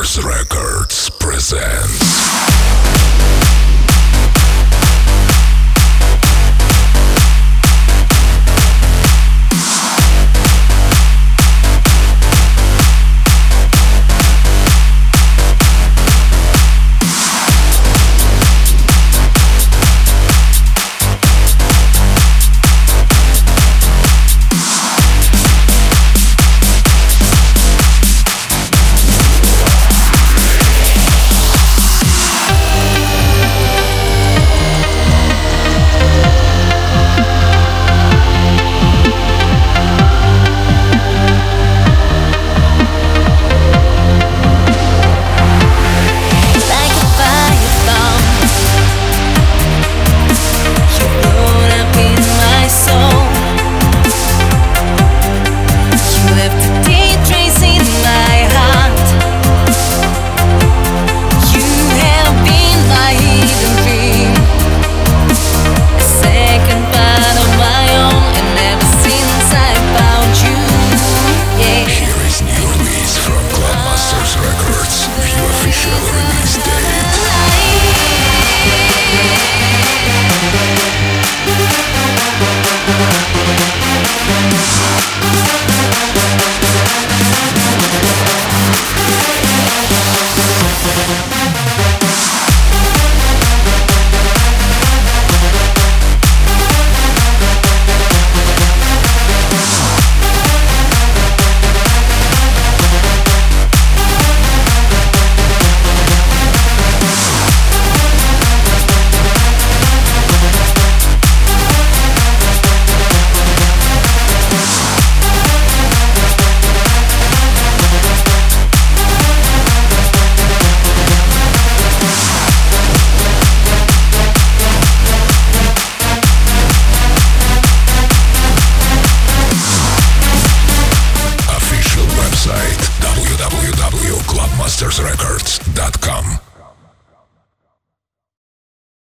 Records presents. Www.clubmastersrecords.com